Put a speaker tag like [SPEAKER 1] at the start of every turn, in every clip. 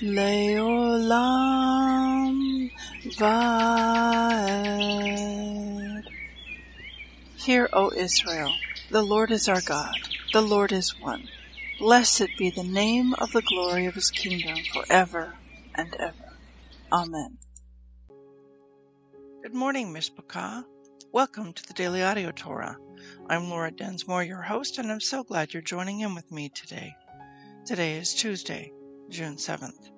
[SPEAKER 1] Leolam Vaed. Hear, O Israel, the Lord is our God, the Lord is one. Blessed be the name of the glory of his kingdom forever and ever. Amen.
[SPEAKER 2] Good morning, Miss Mishpachah. Welcome to the Daily Audio Torah. I'm Laura Densmore, your host, and I'm so glad you're joining in with me today. Today is Tuesday, June 7th.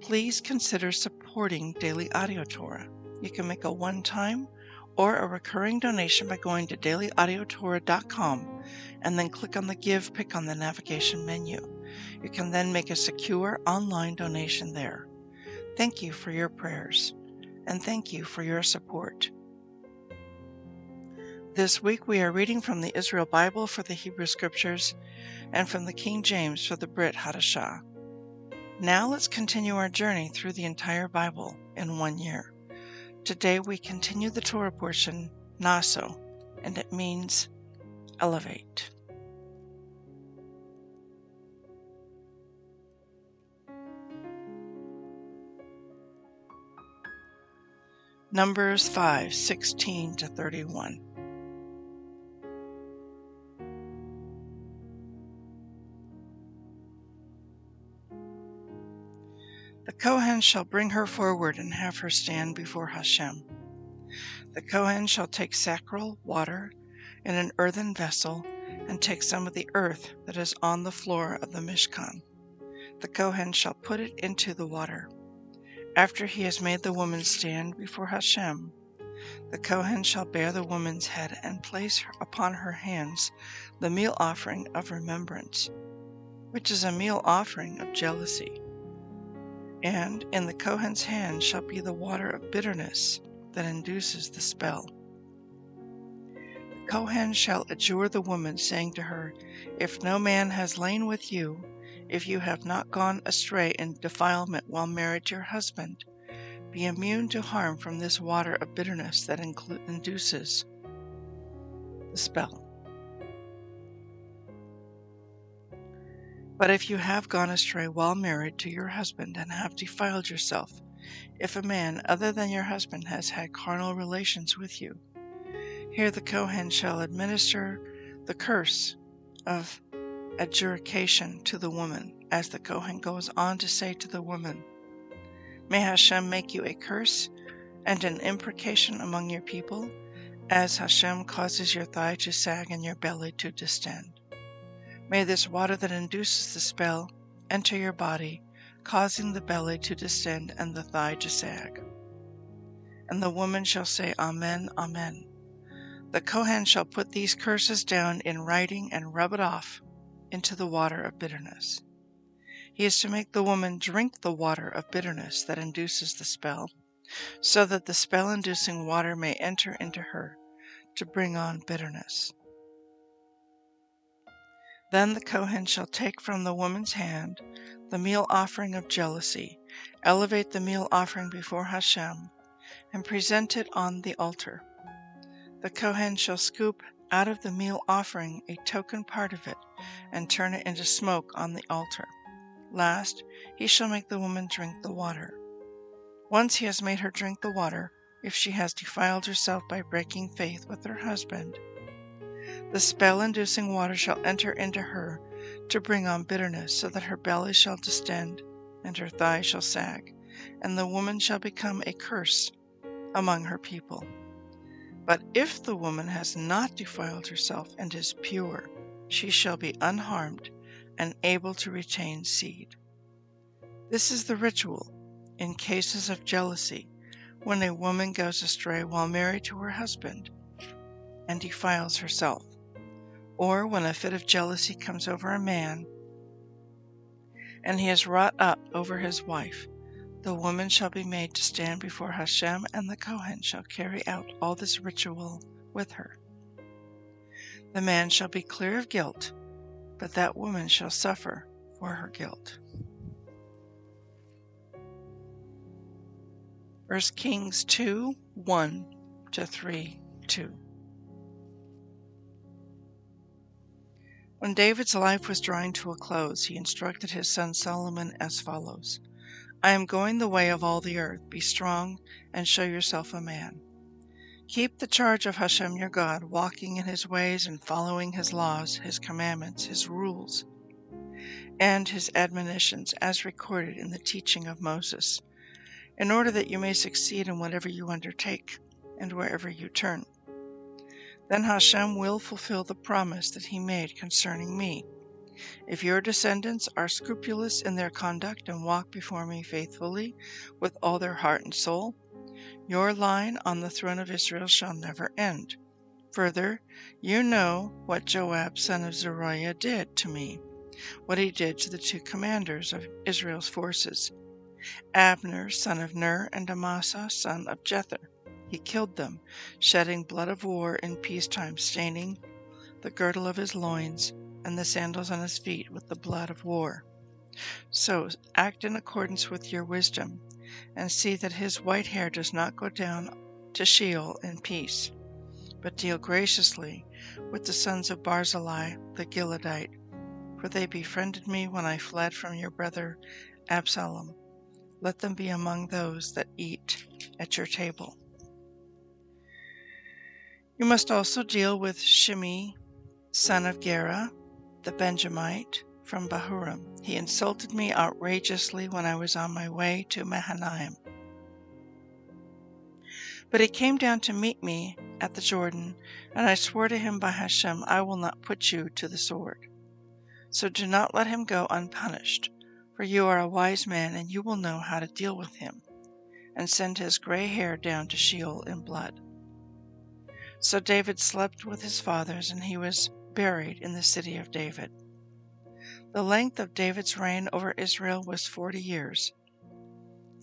[SPEAKER 2] Please consider supporting Daily Audio Torah. You can make a one time or a recurring donation by going to dailyaudiotorah.com and then click on the Give pick on the navigation menu. You can then make a secure online donation there. Thank you for your prayers and thank you for your support. This week we are reading from the Israel Bible for the Hebrew Scriptures and from the King James for the Brit Hadashah. Now let's continue our journey through the entire Bible in one year. Today we continue the Torah portion, Naso, and it means elevate. Numbers 5 16 to 31. The Kohen shall bring her forward and have her stand before Hashem. The Kohen shall take sacral water in an earthen vessel and take some of the earth that is on the floor of the Mishkan. The Kohen shall put it into the water. After he has made the woman stand before Hashem, the Kohen shall bare the woman's head and place upon her hands the meal offering of remembrance, which is a meal offering of jealousy and in the Kohen's hand shall be the water of bitterness that induces the spell. The Kohen shall adjure the woman, saying to her, If no man has lain with you, if you have not gone astray in defilement while married to your husband, be immune to harm from this water of bitterness that induces the spell. But if you have gone astray while married to your husband and have defiled yourself, if a man other than your husband has had carnal relations with you, here the Kohen shall administer the curse of adjuration to the woman, as the Kohen goes on to say to the woman, May Hashem make you a curse and an imprecation among your people, as Hashem causes your thigh to sag and your belly to distend. May this water that induces the spell enter your body, causing the belly to descend and the thigh to sag. And the woman shall say, Amen, Amen. The Kohen shall put these curses down in writing and rub it off into the water of bitterness. He is to make the woman drink the water of bitterness that induces the spell, so that the spell inducing water may enter into her to bring on bitterness. Then the Kohen shall take from the woman's hand the meal offering of jealousy, elevate the meal offering before Hashem, and present it on the altar. The Kohen shall scoop out of the meal offering a token part of it, and turn it into smoke on the altar. Last, he shall make the woman drink the water. Once he has made her drink the water, if she has defiled herself by breaking faith with her husband, the spell inducing water shall enter into her to bring on bitterness, so that her belly shall distend and her thighs shall sag, and the woman shall become a curse among her people. But if the woman has not defiled herself and is pure, she shall be unharmed and able to retain seed. This is the ritual in cases of jealousy when a woman goes astray while married to her husband and defiles herself, or when a fit of jealousy comes over a man and he is wrought up over his wife the woman shall be made to stand before Hashem, and the Kohen shall carry out all this ritual with her. The man shall be clear of guilt, but that woman shall suffer for her guilt. 1 Kings 2 1 to 3 2. When David's life was drawing to a close, he instructed his son Solomon as follows I am going the way of all the earth. Be strong and show yourself a man. Keep the charge of Hashem your God, walking in his ways and following his laws, his commandments, his rules, and his admonitions as recorded in the teaching of Moses, in order that you may succeed in whatever you undertake and wherever you turn. Then Hashem will fulfill the promise that he made concerning me if your descendants are scrupulous in their conduct and walk before me faithfully with all their heart and soul, your line on the throne of Israel shall never end. Further, you know what Joab son of Zeruiah did to me, what he did to the two commanders of Israel's forces, Abner son of Ner and Amasa son of Jether. He killed them, shedding blood of war in peacetime, staining the girdle of his loins and the sandals on his feet with the blood of war. So act in accordance with your wisdom, and see that his white hair does not go down to Sheol in peace, but deal graciously with the sons of Barzillai the Gileadite, for they befriended me when I fled from your brother Absalom. Let them be among those that eat at your table. You must also deal with Shimei, son of Gera, the Benjamite from Bahurim. He insulted me outrageously when I was on my way to Mahanaim. But he came down to meet me at the Jordan, and I swore to him by Hashem, I will not put you to the sword. So do not let him go unpunished, for you are a wise man, and you will know how to deal with him, and send his gray hair down to Sheol in blood. So David slept with his fathers, and he was buried in the city of David. The length of David's reign over Israel was forty years.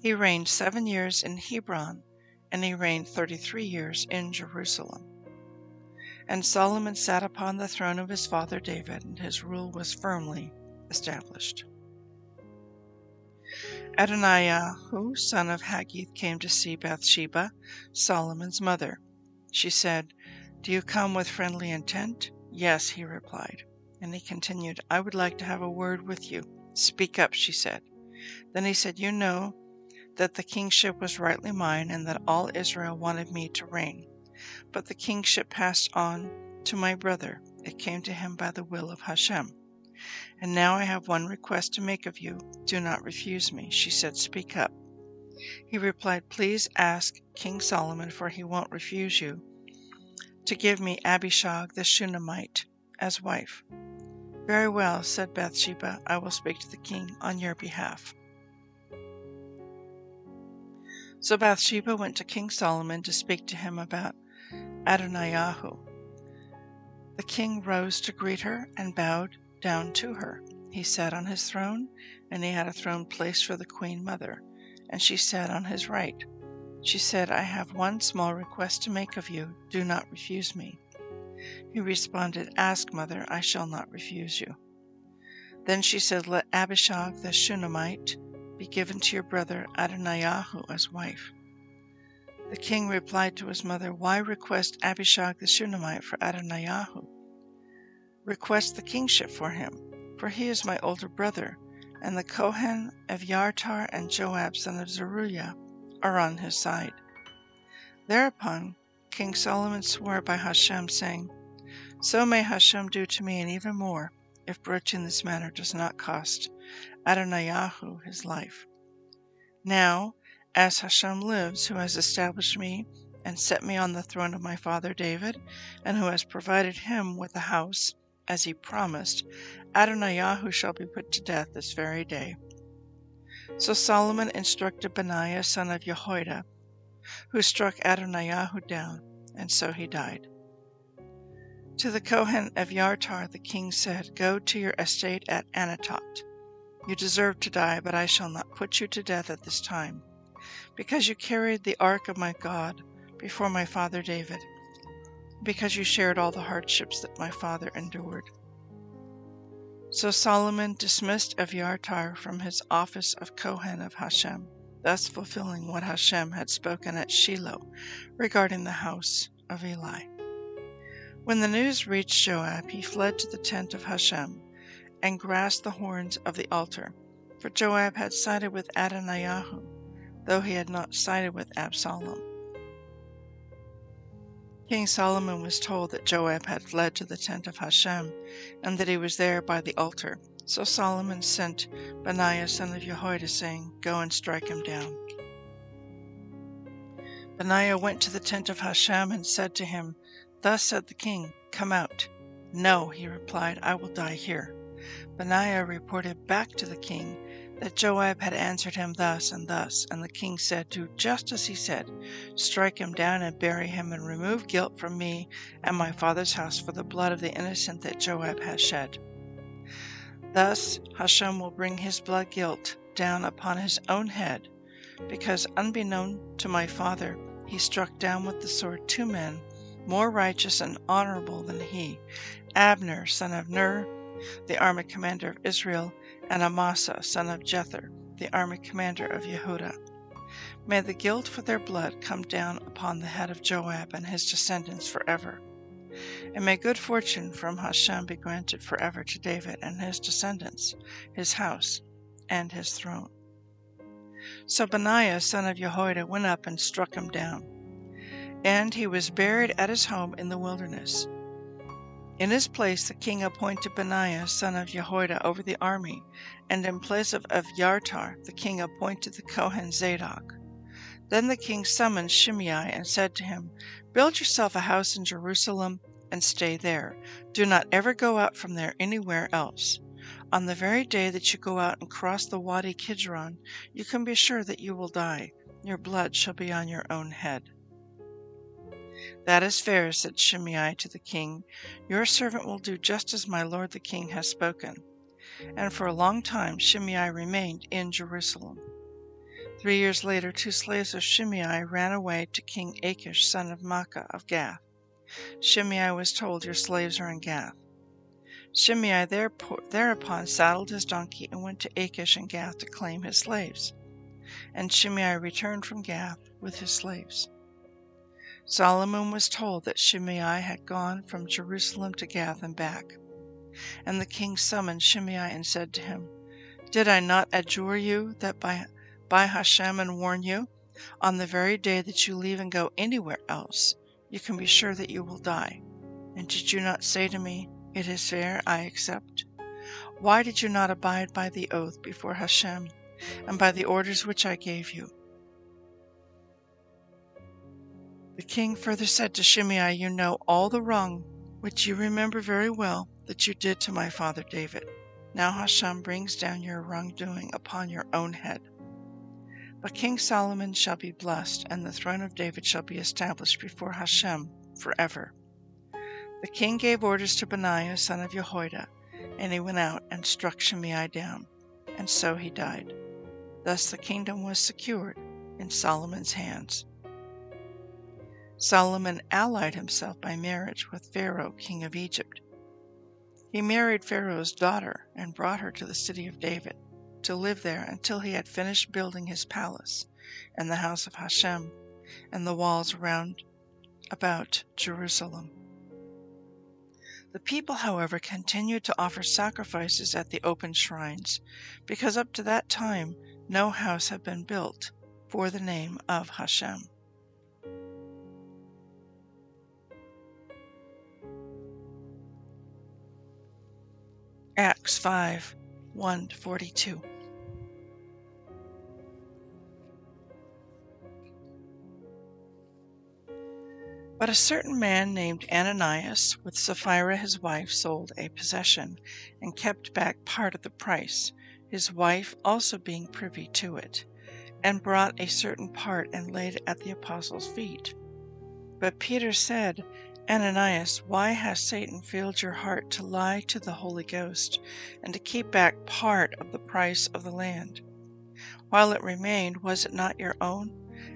[SPEAKER 2] He reigned seven years in Hebron, and he reigned thirty three years in Jerusalem. And Solomon sat upon the throne of his father David, and his rule was firmly established. Adoniah, who son of Haggith, came to see Bathsheba, Solomon's mother. She said, Do you come with friendly intent? Yes, he replied. And he continued, I would like to have a word with you. Speak up, she said. Then he said, You know that the kingship was rightly mine, and that all Israel wanted me to reign. But the kingship passed on to my brother. It came to him by the will of Hashem. And now I have one request to make of you. Do not refuse me. She said, Speak up. He replied, Please ask King Solomon, for he won't refuse you to give me Abishag the Shunammite as wife. Very well, said Bathsheba, I will speak to the king on your behalf. So Bathsheba went to King Solomon to speak to him about Adoniyahu. The king rose to greet her and bowed down to her. He sat on his throne, and he had a throne placed for the queen mother, and she sat on his right. She said, I have one small request to make of you. Do not refuse me. He responded, Ask, mother, I shall not refuse you. Then she said, Let Abishag the Shunammite be given to your brother Adoniyahu as wife. The king replied to his mother, Why request Abishag the Shunammite for Adoniah? Request the kingship for him, for he is my older brother, and the Kohen Evyartar and Joab son of Zeruiah are on his side. Thereupon King Solomon swore by Hashem, saying, So may Hashem do to me, and even more, if broaching this matter does not cost Adoniah his life. Now, as Hashem lives, who has established me and set me on the throne of my father David, and who has provided him with a house, as he promised, Adoniah shall be put to death this very day. So Solomon instructed Benaiah son of Jehoiada, who struck Adoniah down, and so he died. To the Kohen Evyartar the king said, Go to your estate at Anatot. You deserve to die, but I shall not put you to death at this time, because you carried the ark of my God before my father David, because you shared all the hardships that my father endured. So Solomon dismissed Evyartar from his office of Kohen of Hashem, thus fulfilling what Hashem had spoken at Shiloh regarding the house of Eli. When the news reached Joab, he fled to the tent of Hashem and grasped the horns of the altar, for Joab had sided with Adoniah, though he had not sided with Absalom. King Solomon was told that Joab had fled to the tent of Hashem, and that he was there by the altar. So Solomon sent Benaiah son of Jehoiada, saying, Go and strike him down. Benaiah went to the tent of Hashem and said to him, Thus said the king, Come out. No, he replied, I will die here. Benaiah reported back to the king that Joab had answered him thus and thus, and the king said, Do just as he said, strike him down and bury him, and remove guilt from me and my father's house for the blood of the innocent that Joab has shed. Thus Hashem will bring his blood guilt down upon his own head, because unbeknown to my father, he struck down with the sword two men more righteous and honorable than he, Abner, son of Ner, the army commander of Israel, and Amasa, son of Jether, the army commander of Yehuda. May the guilt for their blood come down upon the head of Joab and his descendants forever. And may good fortune from Hashem be granted forever to David and his descendants, his house, and his throne. So Benaiah, son of Jehoiada, went up and struck him down and he was buried at his home in the wilderness. In his place the king appointed Benaiah son of Jehoiada over the army, and in place of Evyartar the king appointed the Kohen Zadok. Then the king summoned Shimei and said to him, Build yourself a house in Jerusalem and stay there. Do not ever go out from there anywhere else. On the very day that you go out and cross the Wadi Kidron, you can be sure that you will die. Your blood shall be on your own head. That is fair, said Shimei to the king. Your servant will do just as my lord the king has spoken. And for a long time Shimei remained in Jerusalem. Three years later, two slaves of Shimei ran away to King Achish, son of Maacah of Gath. Shimei was told, Your slaves are in Gath. Shimei thereupon saddled his donkey and went to Achish in Gath to claim his slaves. And Shimei returned from Gath with his slaves. Solomon was told that Shimei had gone from Jerusalem to Gath and back. And the king summoned Shimei and said to him, Did I not adjure you that by, by Hashem and warn you, on the very day that you leave and go anywhere else, you can be sure that you will die? And did you not say to me, It is fair, I accept? Why did you not abide by the oath before Hashem and by the orders which I gave you? The king further said to Shimei, You know all the wrong which you remember very well that you did to my father David. Now Hashem brings down your wrongdoing upon your own head. But King Solomon shall be blessed, and the throne of David shall be established before Hashem forever. The king gave orders to Benaiah son of Jehoiada, and he went out and struck Shimei down, and so he died. Thus the kingdom was secured in Solomon's hands. Solomon allied himself by marriage with Pharaoh, king of Egypt. He married Pharaoh's daughter and brought her to the city of David to live there until he had finished building his palace and the house of Hashem, and the walls round about Jerusalem. The people, however, continued to offer sacrifices at the open shrines, because up to that time no house had been built for the name of Hashem. Acts 5 1 42. But a certain man named Ananias, with Sapphira his wife, sold a possession, and kept back part of the price, his wife also being privy to it, and brought a certain part and laid it at the apostles' feet. But Peter said, Ananias, why has Satan filled your heart to lie to the Holy Ghost, and to keep back part of the price of the land? While it remained, was it not your own?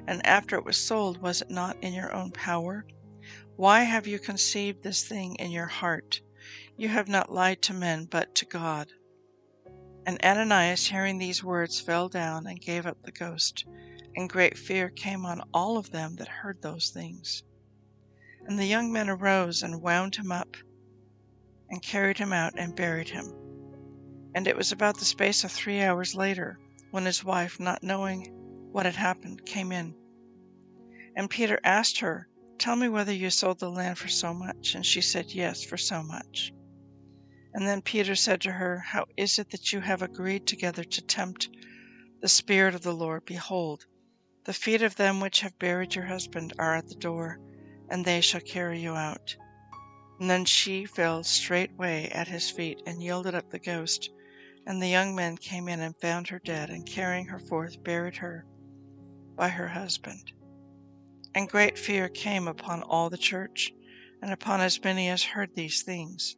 [SPEAKER 2] And after it was sold, was it not in your own power? Why have you conceived this thing in your heart? You have not lied to men, but to God. And Ananias, hearing these words, fell down and gave up the ghost, and great fear came on all of them that heard those things. And the young men arose and wound him up, and carried him out and buried him. And it was about the space of three hours later, when his wife, not knowing what had happened, came in. And Peter asked her, Tell me whether you sold the land for so much. And she said, Yes, for so much. And then Peter said to her, How is it that you have agreed together to tempt the Spirit of the Lord? Behold, the feet of them which have buried your husband are at the door, and they shall carry you out. And then she fell straightway at his feet, and yielded up the ghost. And the young men came in and found her dead, and carrying her forth, buried her by her husband. And great fear came upon all the church, and upon as many as heard these things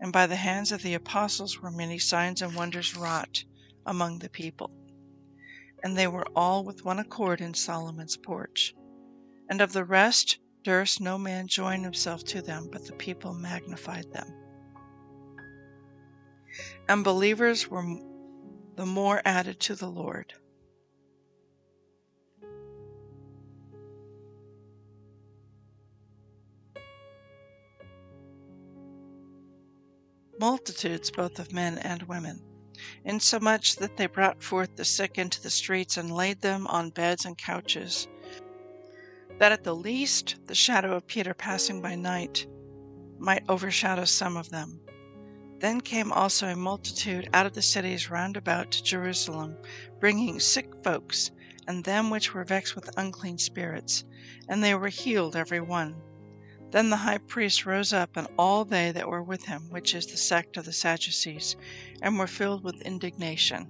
[SPEAKER 2] and by the hands of the apostles were many signs and wonders wrought among the people. And they were all with one accord in Solomon's porch. And of the rest durst no man join himself to them, but the people magnified them. And believers were the more added to the Lord. multitudes both of men and women, insomuch that they brought forth the sick into the streets and laid them on beds and couches, that at the least the shadow of Peter passing by night might overshadow some of them. Then came also a multitude out of the cities round about to Jerusalem, bringing sick folks, and them which were vexed with unclean spirits, and they were healed every one. Then the high priest rose up, and all they that were with him, which is the sect of the Sadducees, and were filled with indignation,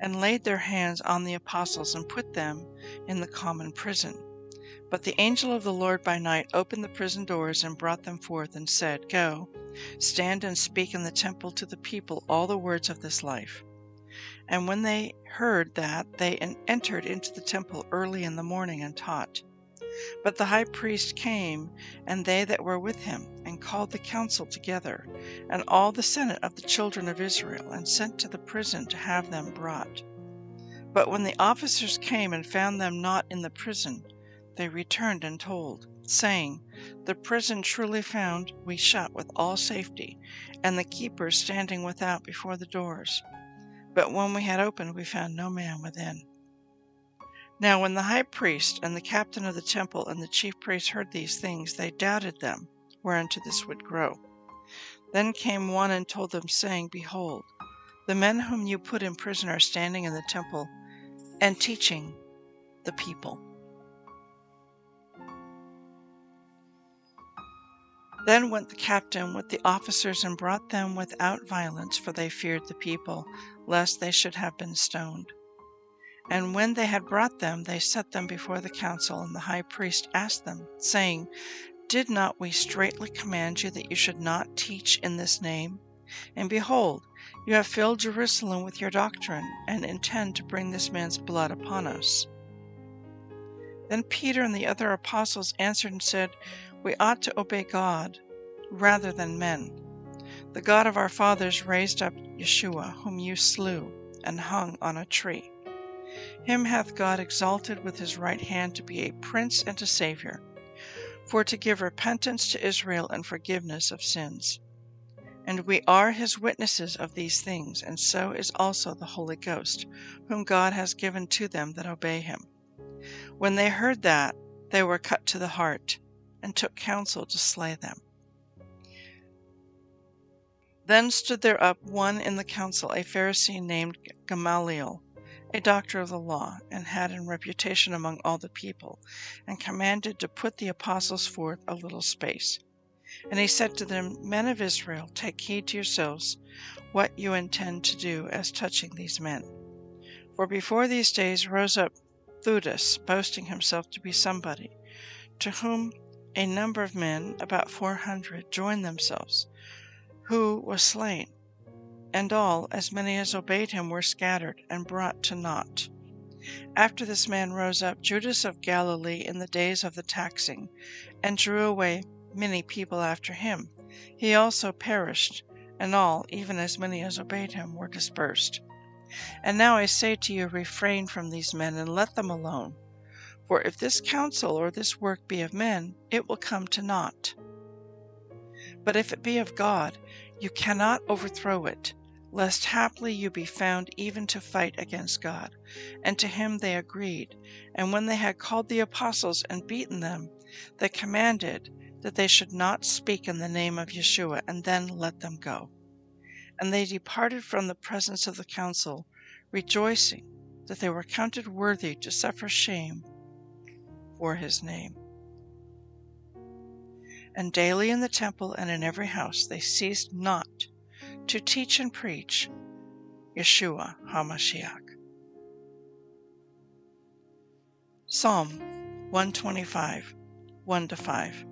[SPEAKER 2] and laid their hands on the apostles, and put them in the common prison. But the angel of the Lord by night opened the prison doors, and brought them forth, and said, Go, stand and speak in the temple to the people all the words of this life. And when they heard that, they entered into the temple early in the morning and taught. But the high priest came, and they that were with him, and called the council together, and all the senate of the children of Israel, and sent to the prison to have them brought. But when the officers came and found them not in the prison, they returned and told, saying, The prison truly found we shut with all safety, and the keepers standing without before the doors. But when we had opened, we found no man within. Now when the high priest and the captain of the temple and the chief priests heard these things, they doubted them, whereunto this would grow. Then came one and told them, saying, Behold, the men whom you put in prison are standing in the temple and teaching the people. Then went the captain with the officers and brought them without violence, for they feared the people, lest they should have been stoned. And when they had brought them, they set them before the council. And the high priest asked them, saying, Did not we straitly command you that you should not teach in this name? And behold, you have filled Jerusalem with your doctrine, and intend to bring this man's blood upon us. Then Peter and the other apostles answered and said, We ought to obey God rather than men. The God of our fathers raised up Yeshua, whom you slew and hung on a tree. Him hath God exalted with his right hand to be a prince and a Saviour, for to give repentance to Israel and forgiveness of sins. And we are his witnesses of these things, and so is also the Holy Ghost, whom God has given to them that obey him. When they heard that, they were cut to the heart, and took counsel to slay them. Then stood there up one in the council, a Pharisee named Gamaliel, a doctor of the law, and had in reputation among all the people, and commanded to put the apostles forth a little space. And he said to them, Men of Israel, take heed to yourselves what you intend to do as touching these men. For before these days rose up Theudas, boasting himself to be somebody, to whom a number of men, about four hundred, joined themselves, who was slain, and all, as many as obeyed him, were scattered and brought to naught. After this man rose up Judas of Galilee in the days of the taxing, and drew away many people after him. He also perished, and all, even as many as obeyed him, were dispersed. And now I say to you, refrain from these men, and let them alone. For if this counsel or this work be of men, it will come to naught. But if it be of God, you cannot overthrow it, lest haply you be found even to fight against God. And to him they agreed. And when they had called the apostles and beaten them, they commanded that they should not speak in the name of Yeshua, and then let them go. And they departed from the presence of the council, rejoicing that they were counted worthy to suffer shame for his name. And daily in the temple and in every house they ceased not to teach and preach Yeshua HaMashiach. Psalm 125, 1 to 5.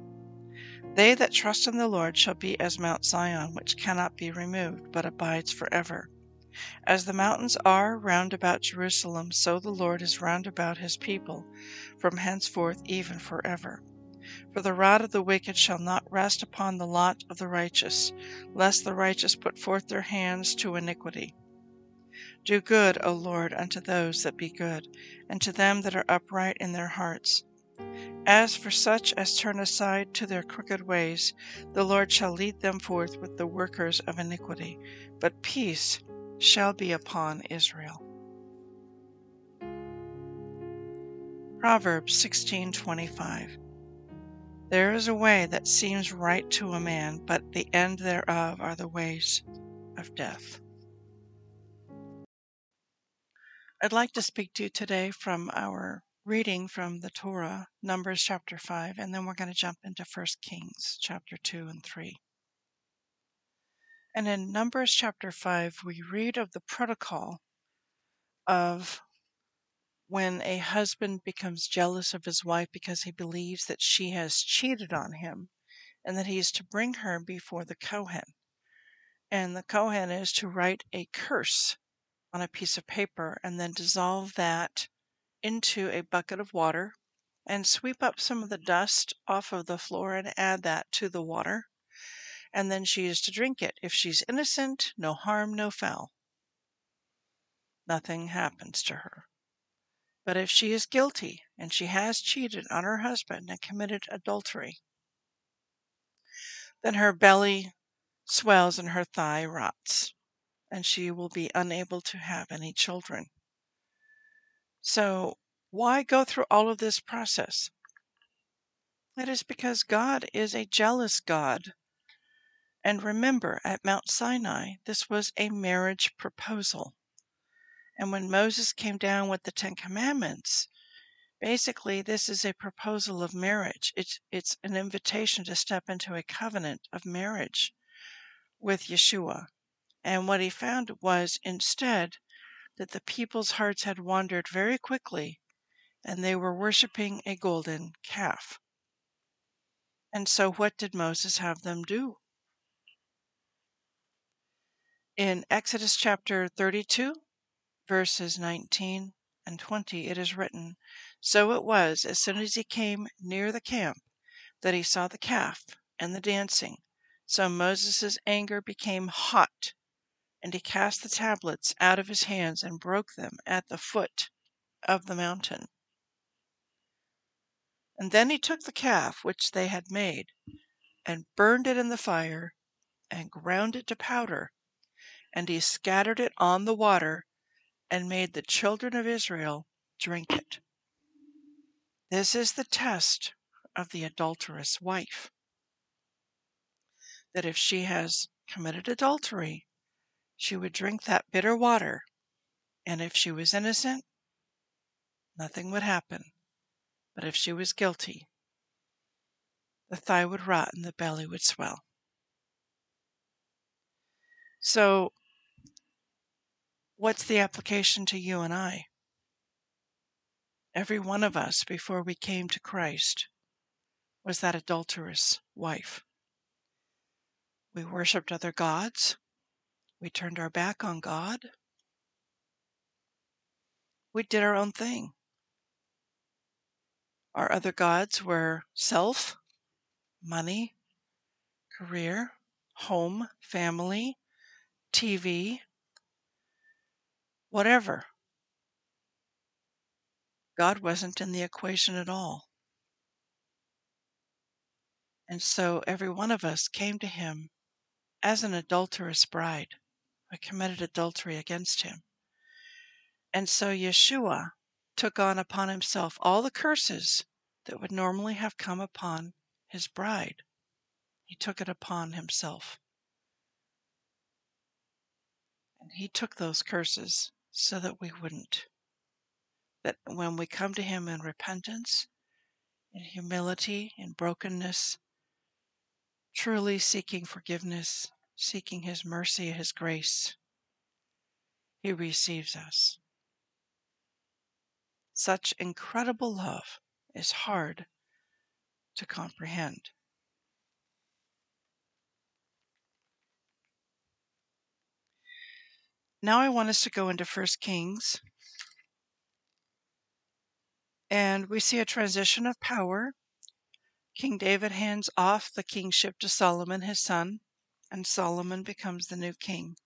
[SPEAKER 2] They that trust in the Lord shall be as Mount Zion, which cannot be removed, but abides for ever. As the mountains are round about Jerusalem, so the Lord is round about his people, from henceforth even for ever. For the rod of the wicked shall not rest upon the lot of the righteous, lest the righteous put forth their hands to iniquity. Do good, O Lord, unto those that be good, and to them that are upright in their hearts. As for such as turn aside to their crooked ways, the Lord shall lead them forth with the workers of iniquity, but peace shall be upon Israel. Proverbs 16:25 There is a way that seems right to a man, but the end thereof are the ways of death. I'd like to speak to you today from our reading from the Torah, Numbers chapter 5, and then we're going to jump into 1 Kings chapter 2 and 3. And in Numbers chapter 5, we read of the protocol of when a husband becomes jealous of his wife because he believes that she has cheated on him and that he is to bring her before the Kohen. And the Kohen is to write a curse on a piece of paper and then dissolve that into a bucket of water and sweep up some of the dust off of the floor and add that to the water. And then she is to drink it. If she's innocent, no harm, no foul. Nothing happens to her. But if she is guilty and she has cheated on her husband and committed adultery, then her belly swells and her thigh rots, and she will be unable to have any children. So, why go through all of this process? It is because God is a jealous God. And remember, at Mount Sinai, this was a marriage proposal. And when Moses came down with the Ten Commandments, basically this is a proposal of marriage. It's, it's an invitation to step into a covenant of marriage with Yeshua. And what he found was instead that the people's hearts had wandered very quickly and they were worshiping a golden calf. And so, what did Moses have them do? In Exodus chapter 32, verses 19 and 20, it is written So it was, as soon as he came near the camp, that he saw the calf and the dancing. So Moses' anger became hot and he cast the tablets out of his hands and broke them at the foot of the mountain. And then he took the calf which they had made, and burned it in the fire, and ground it to powder, and he scattered it on the water, and made the children of Israel drink it. This is the test of the adulterous wife. That if she has committed adultery, she would drink that bitter water, and if she was innocent, nothing would happen. But if she was guilty, the thigh would rot and the belly would swell. So, what's the application to you and I? Every one of us, before we came to Christ, was that adulterous wife. We worshiped other gods. We turned our back on God. We did our own thing. Our other gods were self, money, career, home, family, TV, whatever. God wasn't in the equation at all. And so every one of us came to him as an adulterous bride. I committed adultery against him. And so Yeshua took on upon himself all the curses that would normally have come upon his bride. He took it upon himself. And he took those curses so that we wouldn't. That when we come to him in repentance, in humility, in brokenness, truly seeking forgiveness, seeking his mercy, his grace, he receives us. Such incredible love is hard to comprehend. Now I want us to go into 1 Kings. And we see a transition of power. King David hands off the kingship to Solomon, his son, and Solomon becomes the new king.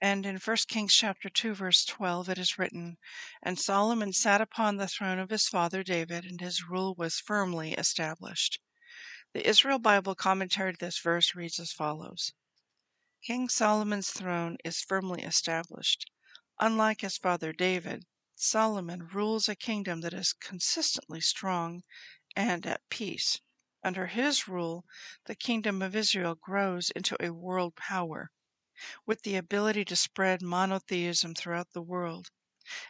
[SPEAKER 2] And in 1 Kings chapter 2 verse 12 it is written, And Solomon sat upon the throne of his father David, and his rule was firmly established. The Israel Bible commentary to this verse reads as follows. King Solomon's throne is firmly established. Unlike his father David, Solomon rules a kingdom that is consistently strong and at peace. Under his rule, the kingdom of Israel grows into a world power with the ability to spread monotheism throughout the world,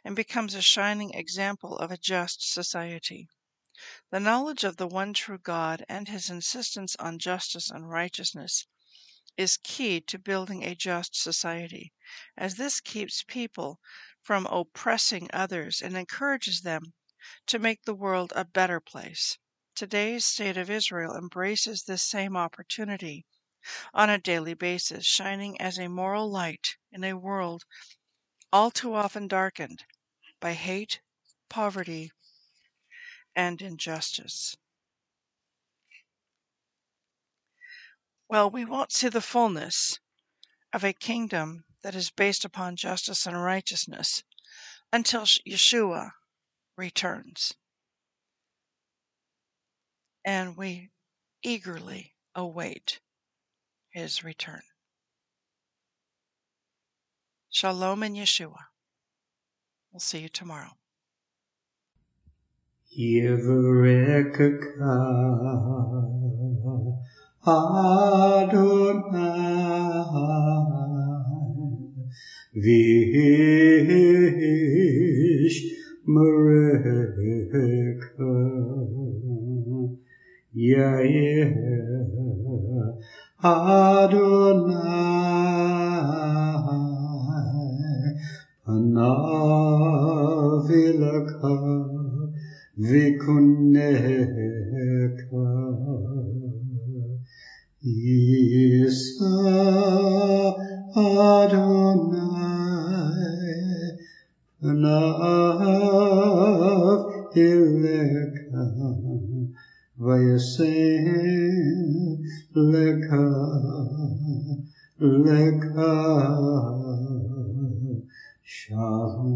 [SPEAKER 2] and becomes a shining example of a just society. The knowledge of the one true God and his insistence on justice and righteousness is key to building a just society, as this keeps people from oppressing others and encourages them to make the world a better place. Today's state of Israel embraces this same opportunity on a daily basis, shining as a moral light in a world all too often darkened by hate, poverty, and injustice. Well, we won't see the fullness of a kingdom that is based upon justice and righteousness until Yeshua returns. And we eagerly await his return. Shalom in Yeshua. We'll see you tomorrow.
[SPEAKER 3] Adonai Vish Mareka Yair Adonai Panavilaka Vikuneka Isa Adonai Panav Ileka Vayasem Leka Leka Shalom.